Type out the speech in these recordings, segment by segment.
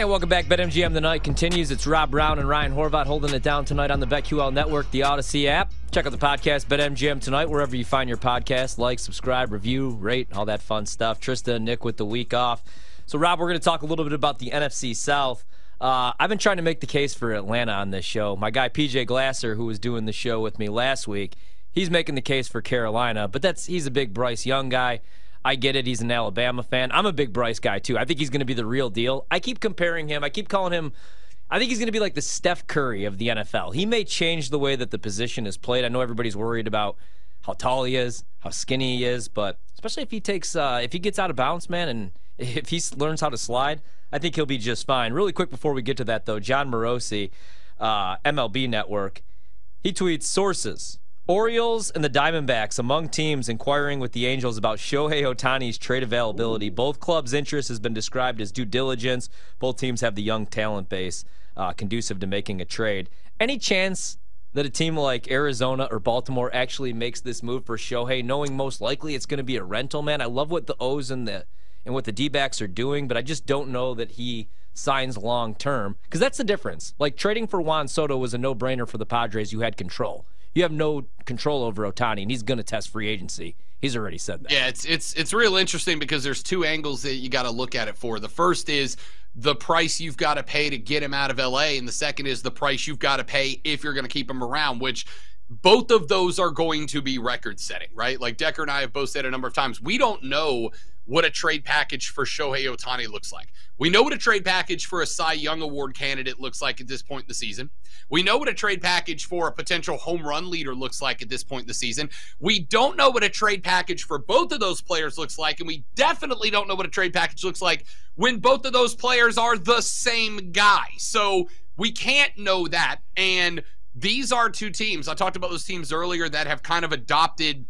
Hey, welcome back. BetMGM Tonight continues. It's Rob Brown and Ryan Horvat holding it down tonight on the BetQL Network, the Audacy app. Check out the podcast, BetMGM Tonight, wherever you find your podcast. Like, subscribe, review, rate, all that fun stuff. Trista and Nick with the week off. So, Rob, we're going to talk a little bit about the NFC South. Uh, I've been trying to make the case for Atlanta on this show. My guy PJ Glasser, who was doing the show with me last week, he's making the case for Carolina, but that's he's a big Bryce Young guy. I get it. He's an Alabama fan. I'm a big Bryce guy, too. I think he's going to be the real deal. I keep comparing him. I keep calling him. I think he's going to be like the Steph Curry of the NFL. He may change the way that the position is played. I know everybody's worried about how tall he is, how skinny he is, but especially if he takes, uh, if he gets out of bounds, man, and if he learns how to slide, I think he'll be just fine. Really quick before we get to that, though, Jon Morosi, uh, MLB Network, he tweets sources. Orioles and the Diamondbacks among teams inquiring with the Angels about Shohei Ohtani's trade availability. Both clubs' interest has been described as due diligence. Both teams have the young talent base uh, conducive to making a trade. Any chance that a team like Arizona or Baltimore actually makes this move for Shohei, knowing most likely it's going to be a rental? Man, I love what the O's and the and what the D-backs are doing, but I just don't know that he signs long term because that's the difference. Like trading for Juan Soto was a no-brainer for the Padres. You had control you have no control over Ohtani, and he's going to test free agency. He's already said that. Yeah, it's it's it's real interesting because there's two angles that you got to look at it for. The first is the price you've got to pay to get him out of LA, and the second is the price you've got to pay if you're going to keep him around, which both of those are going to be record setting, right? Like Decker and I have both said a number of times, we don't know what a trade package for Shohei Ohtani looks like. We know what a trade package for a Cy Young Award candidate looks like at this point in the season. We know what a trade package for a potential home run leader looks like at this point in the season. We don't know what a trade package for both of those players looks like, and we definitely don't know what a trade package looks like when both of those players are the same guy. So we can't know that. And these are two teams. I talked about those teams earlier that have kind of adopted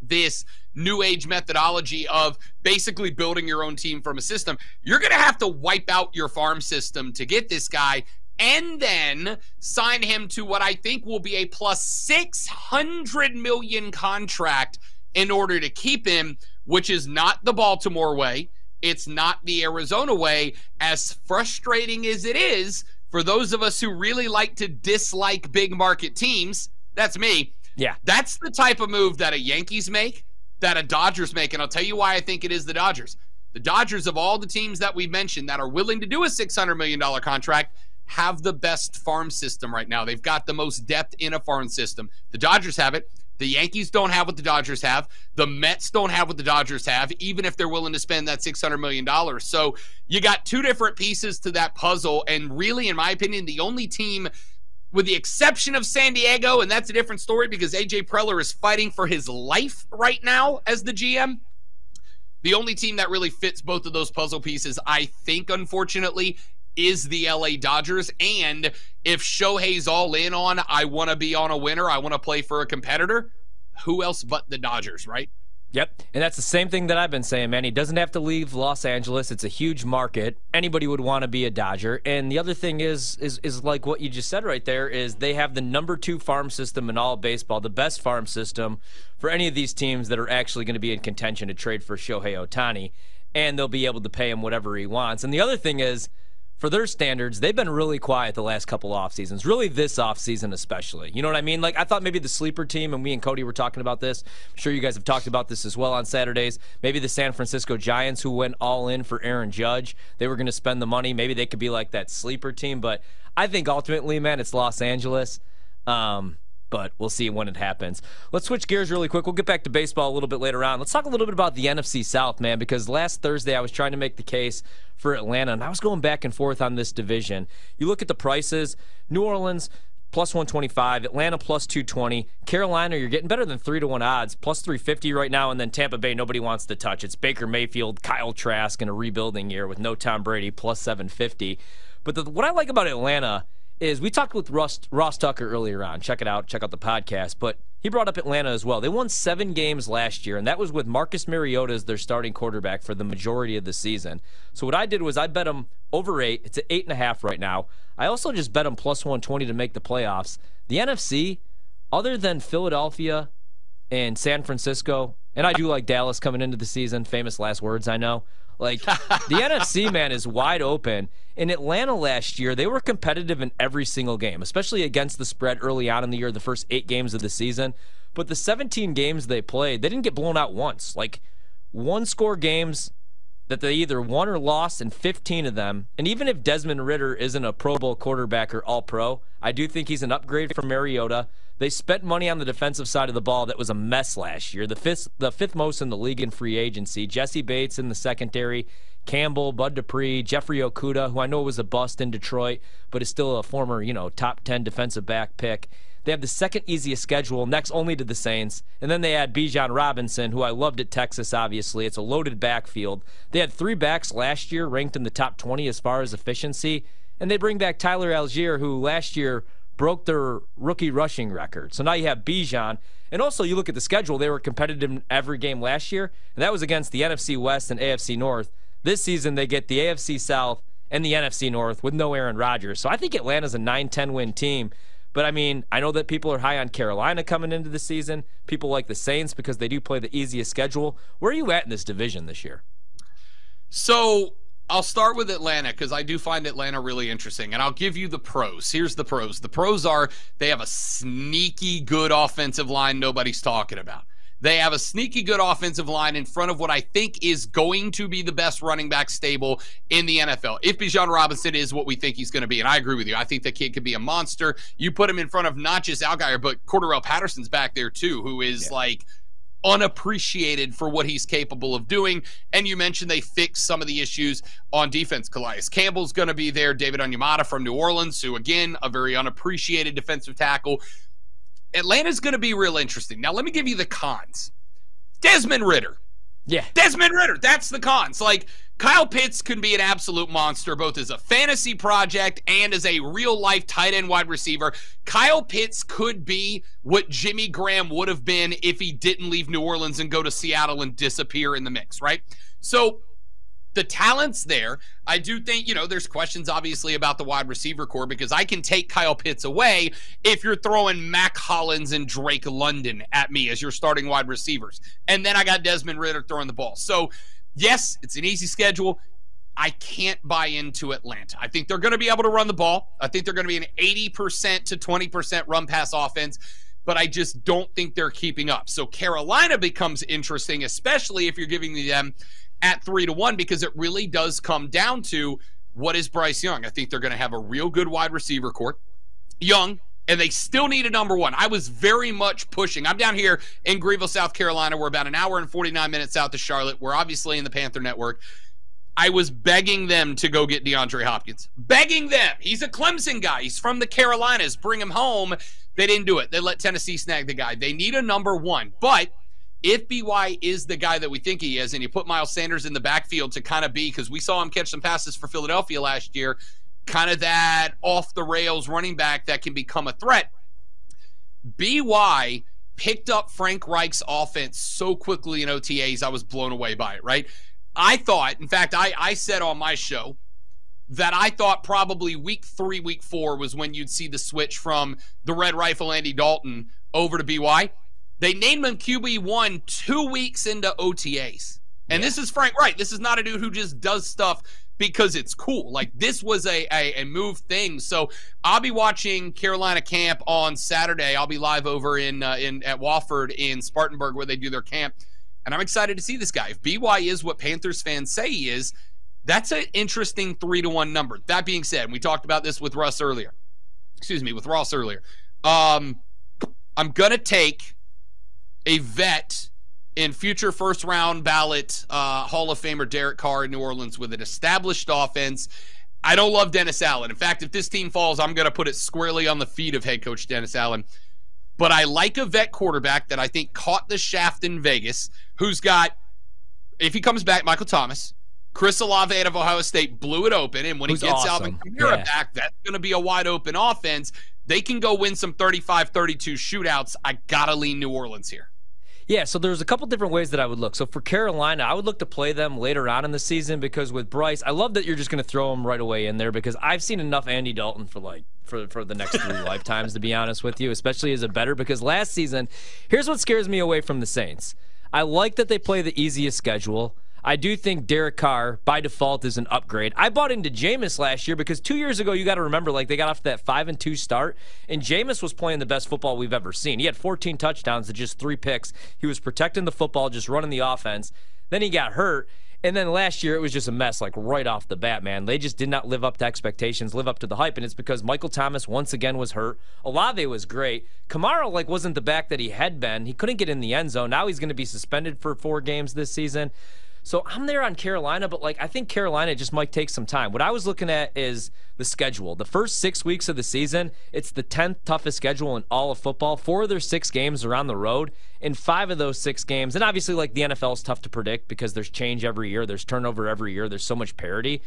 this new age methodology of basically building your own team from a system. You're going to have to wipe out your farm system to get this guy and then sign him to what I think will be a plus 600 million contract in order to keep him, which is not the Baltimore way. It's not the Arizona way. As frustrating as it is for those of us who really like to dislike big market teams, that's me. Yeah. That's the type of move that a Yankees make, that a Dodgers make. And I'll tell you why I think it is the Dodgers. The Dodgers, of all the teams that we've mentioned that are willing to do a $600 million contract, have the best farm system right now. They've got the most depth in a farm system. The Dodgers have it. The Yankees don't have what the Dodgers have. The Mets don't have what the Dodgers have, even if they're willing to spend that $600 million. So you got two different pieces to that puzzle. And really, in my opinion, the only team, with the exception of San Diego, and that's a different story because AJ Preller is fighting for his life right now as the GM. The only team that really fits both of those puzzle pieces, I think, unfortunately, is the LA Dodgers. And if Shohei's all in on, I want to be on a winner, I want to play for a competitor, who else but the Dodgers, right? Yep. And that's the same thing that I've been saying, man. He doesn't have to leave Los Angeles. It's a huge market. Anybody would want to be a Dodger. And the other thing is is is like what you just said right there is they have the number 2 farm system in all baseball, the best farm system for any of these teams that are actually going to be in contention to trade for Shohei Ohtani, and they'll be able to pay him whatever he wants. And the other thing is for their standards, they've been really quiet the last couple off seasons. Really, this off season especially. You know what I mean? Like I thought maybe the sleeper team, and we and Cody were talking about this. I'm sure you guys have talked about this as well on Saturdays. Maybe the San Francisco Giants, who went all in for Aaron Judge, they were going to spend the money. Maybe they could be like that sleeper team. But I think ultimately, man, it's Los Angeles. Um, but we'll see when it happens. Let's switch gears really quick. We'll get back to baseball a little bit later on. Let's talk a little bit about the NFC South, man, because last Thursday I was trying to make the case for Atlanta, and I was going back and forth on this division. You look at the prices New Orleans, plus 125, Atlanta plus 220, Carolina, you're getting better than 3 to 1 odds, plus 350 right now, and then Tampa Bay, nobody wants to touch. It's Baker Mayfield, Kyle Trask in a rebuilding year with no Tom Brady, plus 750. But the, what I like about Atlanta is we talked with Russ, Ross Tucker earlier on. Check it out. Check out the podcast. But he brought up Atlanta as well. They won seven games last year, and that was with Marcus Mariota as their starting quarterback for the majority of the season. So what I did was I bet them over eight. It's at eight and a half right now. I also just bet them plus 120 to make the playoffs. The NFC, other than Philadelphia and San Francisco, and I do like Dallas coming into the season, famous last words, I know. Like the NFC man is wide open. In Atlanta last year, they were competitive in every single game, especially against the spread early on in the year, the first eight games of the season. But the 17 games they played, they didn't get blown out once. Like one score games that they either won or lost in 15 of them. And even if Desmond Ridder isn't a Pro Bowl quarterback or all pro, I do think he's an upgrade from Mariota. They spent money on the defensive side of the ball that was a mess last year. The fifth the fifth most in the league in free agency. Jessie Bates in the secondary, Campbell, Bud Dupree, Jeffrey Okudah, who I know was a bust in Detroit, but is still a former, you know, top 10 defensive back pick. They have the second easiest schedule, next only to the Saints. And then they add Bijan Robinson, who I loved at Texas, obviously. It's a loaded backfield. They had three backs last year ranked in the top 20 as far as efficiency. And they bring back Tyler Allgeier, who last year broke their rookie rushing record. So now you have Bijan. And also, you look at the schedule, they were competitive in every game last year, and that was against the NFC West and AFC North. This season, they get the AFC South and the NFC North with no Aaron Rodgers. So I think Atlanta's a 9 10 win team. But I mean, I know that people are high on Carolina coming into the season. People like the Saints because they do play the easiest schedule. Where are you at in this division this year? So I'll start with Atlanta because I do find Atlanta really interesting. And I'll give you the pros. Here's the pros the pros are they have a sneaky good offensive line nobody's talking about. They have a sneaky good offensive line in front of what I think is going to be the best running back stable in the NFL. If Bijan Robinson is what we think he's going to be, and I agree with you, I think the kid could be a monster. You put him in front of not just Allgeier, but Cordarrelle Patterson's back there too, who is yeah. like unappreciated for what he's capable of doing. And you mentioned they fixed some of the issues on defense. Calais Campbell's going to be there. David Onyemata from New Orleans, who again a very unappreciated defensive tackle. Atlanta's going to be real interesting. Now, let me give you the cons. Desmond Ridder. Yeah. Desmond Ridder. That's the cons. Like, Kyle Pitts can be an absolute monster, both as a fantasy project and as a real life tight end wide receiver. Kyle Pitts could be what Jimmy Graham would have been if he didn't leave New Orleans and go to Seattle and disappear in the mix, right? So the talent's there. I do think, you know, there's questions obviously about the wide receiver corps because I can take Kyle Pitts away if you're throwing Mack Hollins and Drake London at me as your starting wide receivers. And then I got Desmond Ridder throwing the ball. So, yes, it's an easy schedule. I can't buy into Atlanta. I think they're going to be able to run the ball. I think they're going to be an 80% to 20% run pass offense but I just don't think they're keeping up. So Carolina becomes interesting, especially if you're giving them at three to one because it really does come down to what is Bryce Young. I think they're going to have a real good wide receiver court. Young, and they still need a number one. I was very much pushing. I'm down here in Greenville, South Carolina. We're about an hour and 49 minutes south of Charlotte. We're obviously in the Panther Network. I was begging them to go get DeAndre Hopkins. Begging them. He's a Clemson guy. He's from the Carolinas. Bring him home. They didn't do it. They let Tennessee snag the guy. They need a number one. But if BY is the guy that we think he is, and you put Miles Sanders in the backfield to kind of be, because we saw him catch some passes for Philadelphia last year, kind of that off the rails running back that can become a threat. BY picked up Frank Reich's offense so quickly in OTAs, I was blown away by it, right? I thought, in fact, I, I said on my show that I thought probably week three, week four was when you'd see the switch from the Red Rifle Andy Dalton over to BY. They named him QB1 two weeks into OTAs. And yeah. this is Frank Reich. This is not a dude who just does stuff because it's cool. Like this was a, a, a move thing. So I'll be watching Carolina camp on Saturday. I'll be live over in uh, in at Wofford in Spartanburg where they do their camp, and I'm excited to see this guy. If BY is what Panthers fans say he is, that's an interesting three to one number. That being said, we talked about this with Russ earlier. Excuse me, with Ross earlier. Um, I'm gonna take a vet in future first round ballot uh, Hall of Famer Derek Carr in New Orleans with an established offense. I don't love Dennis Allen. In fact, if this team falls, I'm going to put it squarely on the feet of head coach Dennis Allen. But I like a vet quarterback that I think caught the shaft in Vegas, who's got, if he comes back, Michael Thomas. Chris Olave out of Ohio State blew it open, and when who's he gets awesome. Alvin Kamara yeah. back, that's going to be a wide open offense. They can go win some 35 32 shootouts. I got to lean New Orleans here. Yeah, so there's a couple different ways that I would look. So for Carolina, I would look to play them later on in the season because with Bryce, I love that you're just going to throw him right away in there because I've seen enough Andy Dalton for like for for the next three lifetimes to be honest with you, especially as a better because last season, here's what scares me away from the Saints. I like that they play the easiest schedule. I do think Derek Carr, by default, is an upgrade. I bought into Jameis last year because two years ago, you got to remember, like they got off that five and two start, and Jameis was playing the best football we've ever seen. He had 14 touchdowns and just three picks. He was protecting the football, just running the offense. Then he got hurt. And then last year it was just a mess, like right off the bat, man. They just did not live up to expectations, live up to the hype, and it's because Michael Thomas once again was hurt. Olave was great. Kamara like wasn't the back that he had been. He couldn't get in the end zone. Now he's going to be suspended for four games this season. So I'm there on Carolina, but like I think Carolina just might take some time. What I was looking at is the schedule. The first six weeks of the season, it's the 10th toughest schedule in all of football. Four of their six games are on the road. In five of those six games, and obviously like the NFL is tough to predict because there's change every year, there's turnover every year, there's so much parity.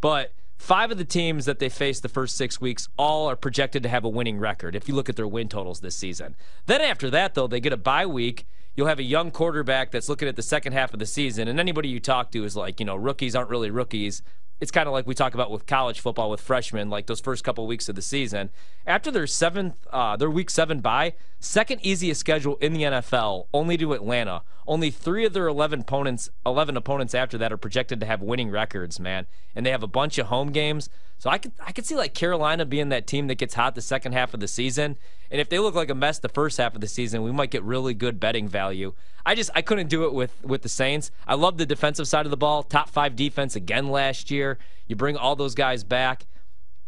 But Five of the teams that they face the first six weeks all are projected to have a winning record if you look at their win totals this season. Then after that, though, they get a bye week. You'll have a young quarterback that's looking at the second half of the season, and anybody you talk to is like, you know, rookies aren't really rookies it's kind of like we talk about with college football with freshmen, like those first couple weeks of the season. After their seventh, uh, their week seven bye, second easiest schedule in the NFL, only to Atlanta. Only three of their eleven opponents, eleven opponents after that, are projected to have winning records, man. And they have a bunch of home games. So I could I could see like Carolina being that team that gets hot the second half of the season. And if they look like a mess the first half of the season, we might get really good betting value. I just I couldn't do it with with the Saints. I love the defensive side of the ball. Top 5 defense again last year. You bring all those guys back.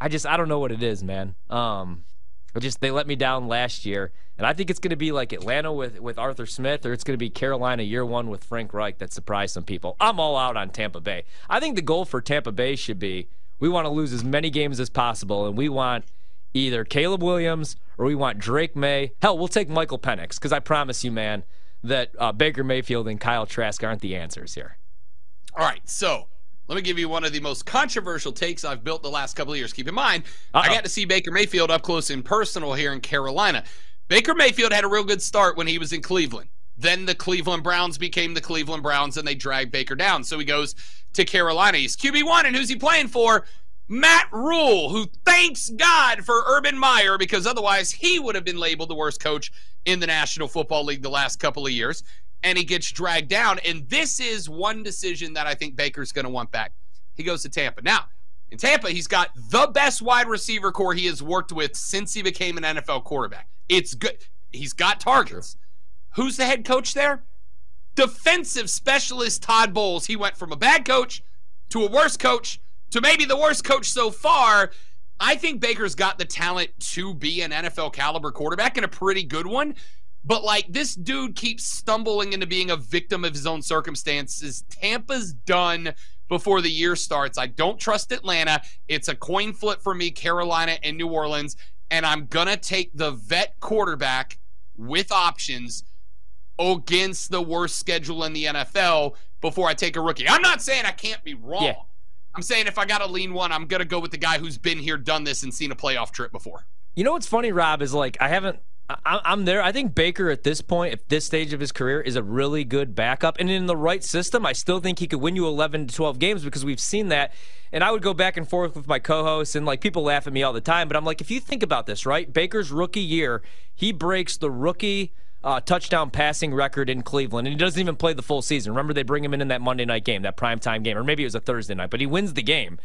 I just I don't know what it is, man. Um I just they let me down last year. And I think it's going to be like Atlanta with, with Arthur Smith, or it's going to be Carolina year one with Frank Reich that surprised some people. I'm all out on Tampa Bay. I think the goal for Tampa Bay should be we want to lose as many games as possible, and we want either Caleb Williams or we want Drake Maye. Hell, we'll take Michael Penix because I promise you, man, that uh, Baker Mayfield and Kyle Trask aren't the answers here. All right, so let me give you one of the most controversial takes I've built the last couple of years. Keep in mind, Uh-oh. I got to see Baker Mayfield up close and personal here in Carolina. Baker Mayfield had a real good start when he was in Cleveland. Then the Cleveland Browns became the Cleveland Browns and they dragged Baker down. So he goes to Carolina. He's QB1, and who's he playing for? Matt Rhule, who thanks God for Urban Meyer because otherwise he would have been labeled the worst coach in the National Football League the last couple of years. And he gets dragged down. And this is one decision that I think Baker's going to want back. He goes to Tampa. Now, in Tampa, he's got the best wide receiver corps he has worked with since he became an NFL quarterback. It's good. He's got targets. Who's the head coach there? Defensive specialist Todd Bowles. He went from a bad coach to a worse coach to maybe the worst coach so far. I think Baker's got the talent to be an NFL caliber quarterback and a pretty good one. But like this dude keeps stumbling into being a victim of his own circumstances. Tampa's done before the year starts. I don't trust Atlanta. It's a coin flip for me, Carolina and New Orleans. And I'm going to take the vet quarterback with options against the worst schedule in the NFL before I take a rookie. I'm not saying I can't be wrong. Yeah. I'm saying if I got to lean one, I'm going to go with the guy who's been here, done this, and seen a playoff trip before. You know what's funny, Rob, is like I haven't. I'm there. I think Baker at this point, at this stage of his career, is a really good backup. And in the right system, I still think he could win you 11 to 12 games because we've seen that. And I would go back and forth with my co hosts, and like people laugh at me all the time. But I'm like, if you think about this, right? Baker's rookie year, he breaks the rookie uh, touchdown passing record in Cleveland, and he doesn't even play the full season. Remember, they bring him in in that Monday night game, that primetime game, or maybe it was a Thursday night, but he wins the game.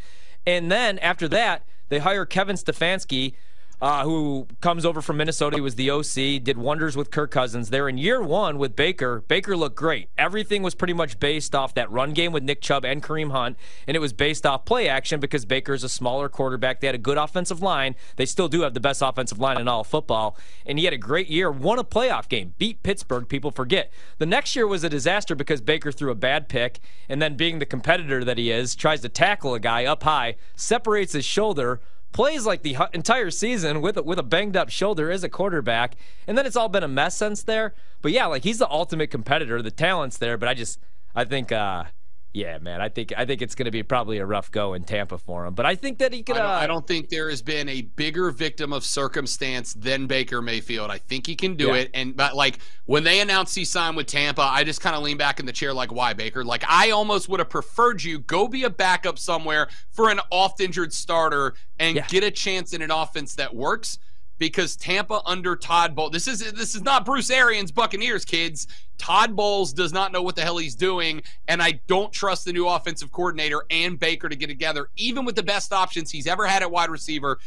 And then after that, they hire Kevin Stefanski, uh, who comes over from Minnesota. He was the OC, did wonders with Kirk Cousins. There in year one with Baker, Baker looked great. Everything was pretty much based off that run game with Nick Chubb and Kareem Hunt, and it was based off play action because Baker's a smaller quarterback. They had a good offensive line. They still do have the best offensive line in all football, and he had a great year, won a playoff game, beat Pittsburgh. People forget. The next year was a disaster because Baker threw a bad pick, and then being the competitor that he is, tries to tackle a guy up high, separates his shoulder plays like the entire season with a, with a banged up shoulder as a quarterback, and then it's all been a mess since there. But yeah, like he's the ultimate competitor. The talent's there, but I just I think uh, yeah, man, I think I think it's going to be probably a rough go in Tampa for him. But I think that he could. I, don't, uh, I don't think there has been a bigger victim of circumstance than Baker Mayfield. I think he can do yeah. it. And but like when they announced he signed with Tampa, I just kind of leaned back in the chair like, why Baker? Like I almost would have preferred you go be a backup somewhere for an oft injured starter and yeah. get a chance in an offense that works because Tampa under Todd Bowles. This is this is not Bruce Arians Buccaneers kids. Todd Bowles does not know what the hell he's doing, and I don't trust the new offensive coordinator and Baker to get together, even with the best options he's ever had at wide receiver.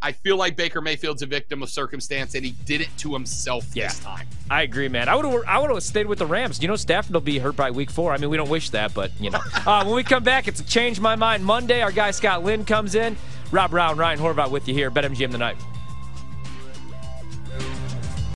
I feel like Baker Mayfield's a victim of circumstance, and he did it to himself Yeah. this time. I agree, man. I would have I would have stayed with the Rams. You know, Stafford will be hurt by week four. I mean, we don't wish that, but you know. uh, when we come back, it's a change my mind Monday. Our guy Scott Lynn comes in. Rob Brown, Ryan Horvat with you here. BetMGM tonight.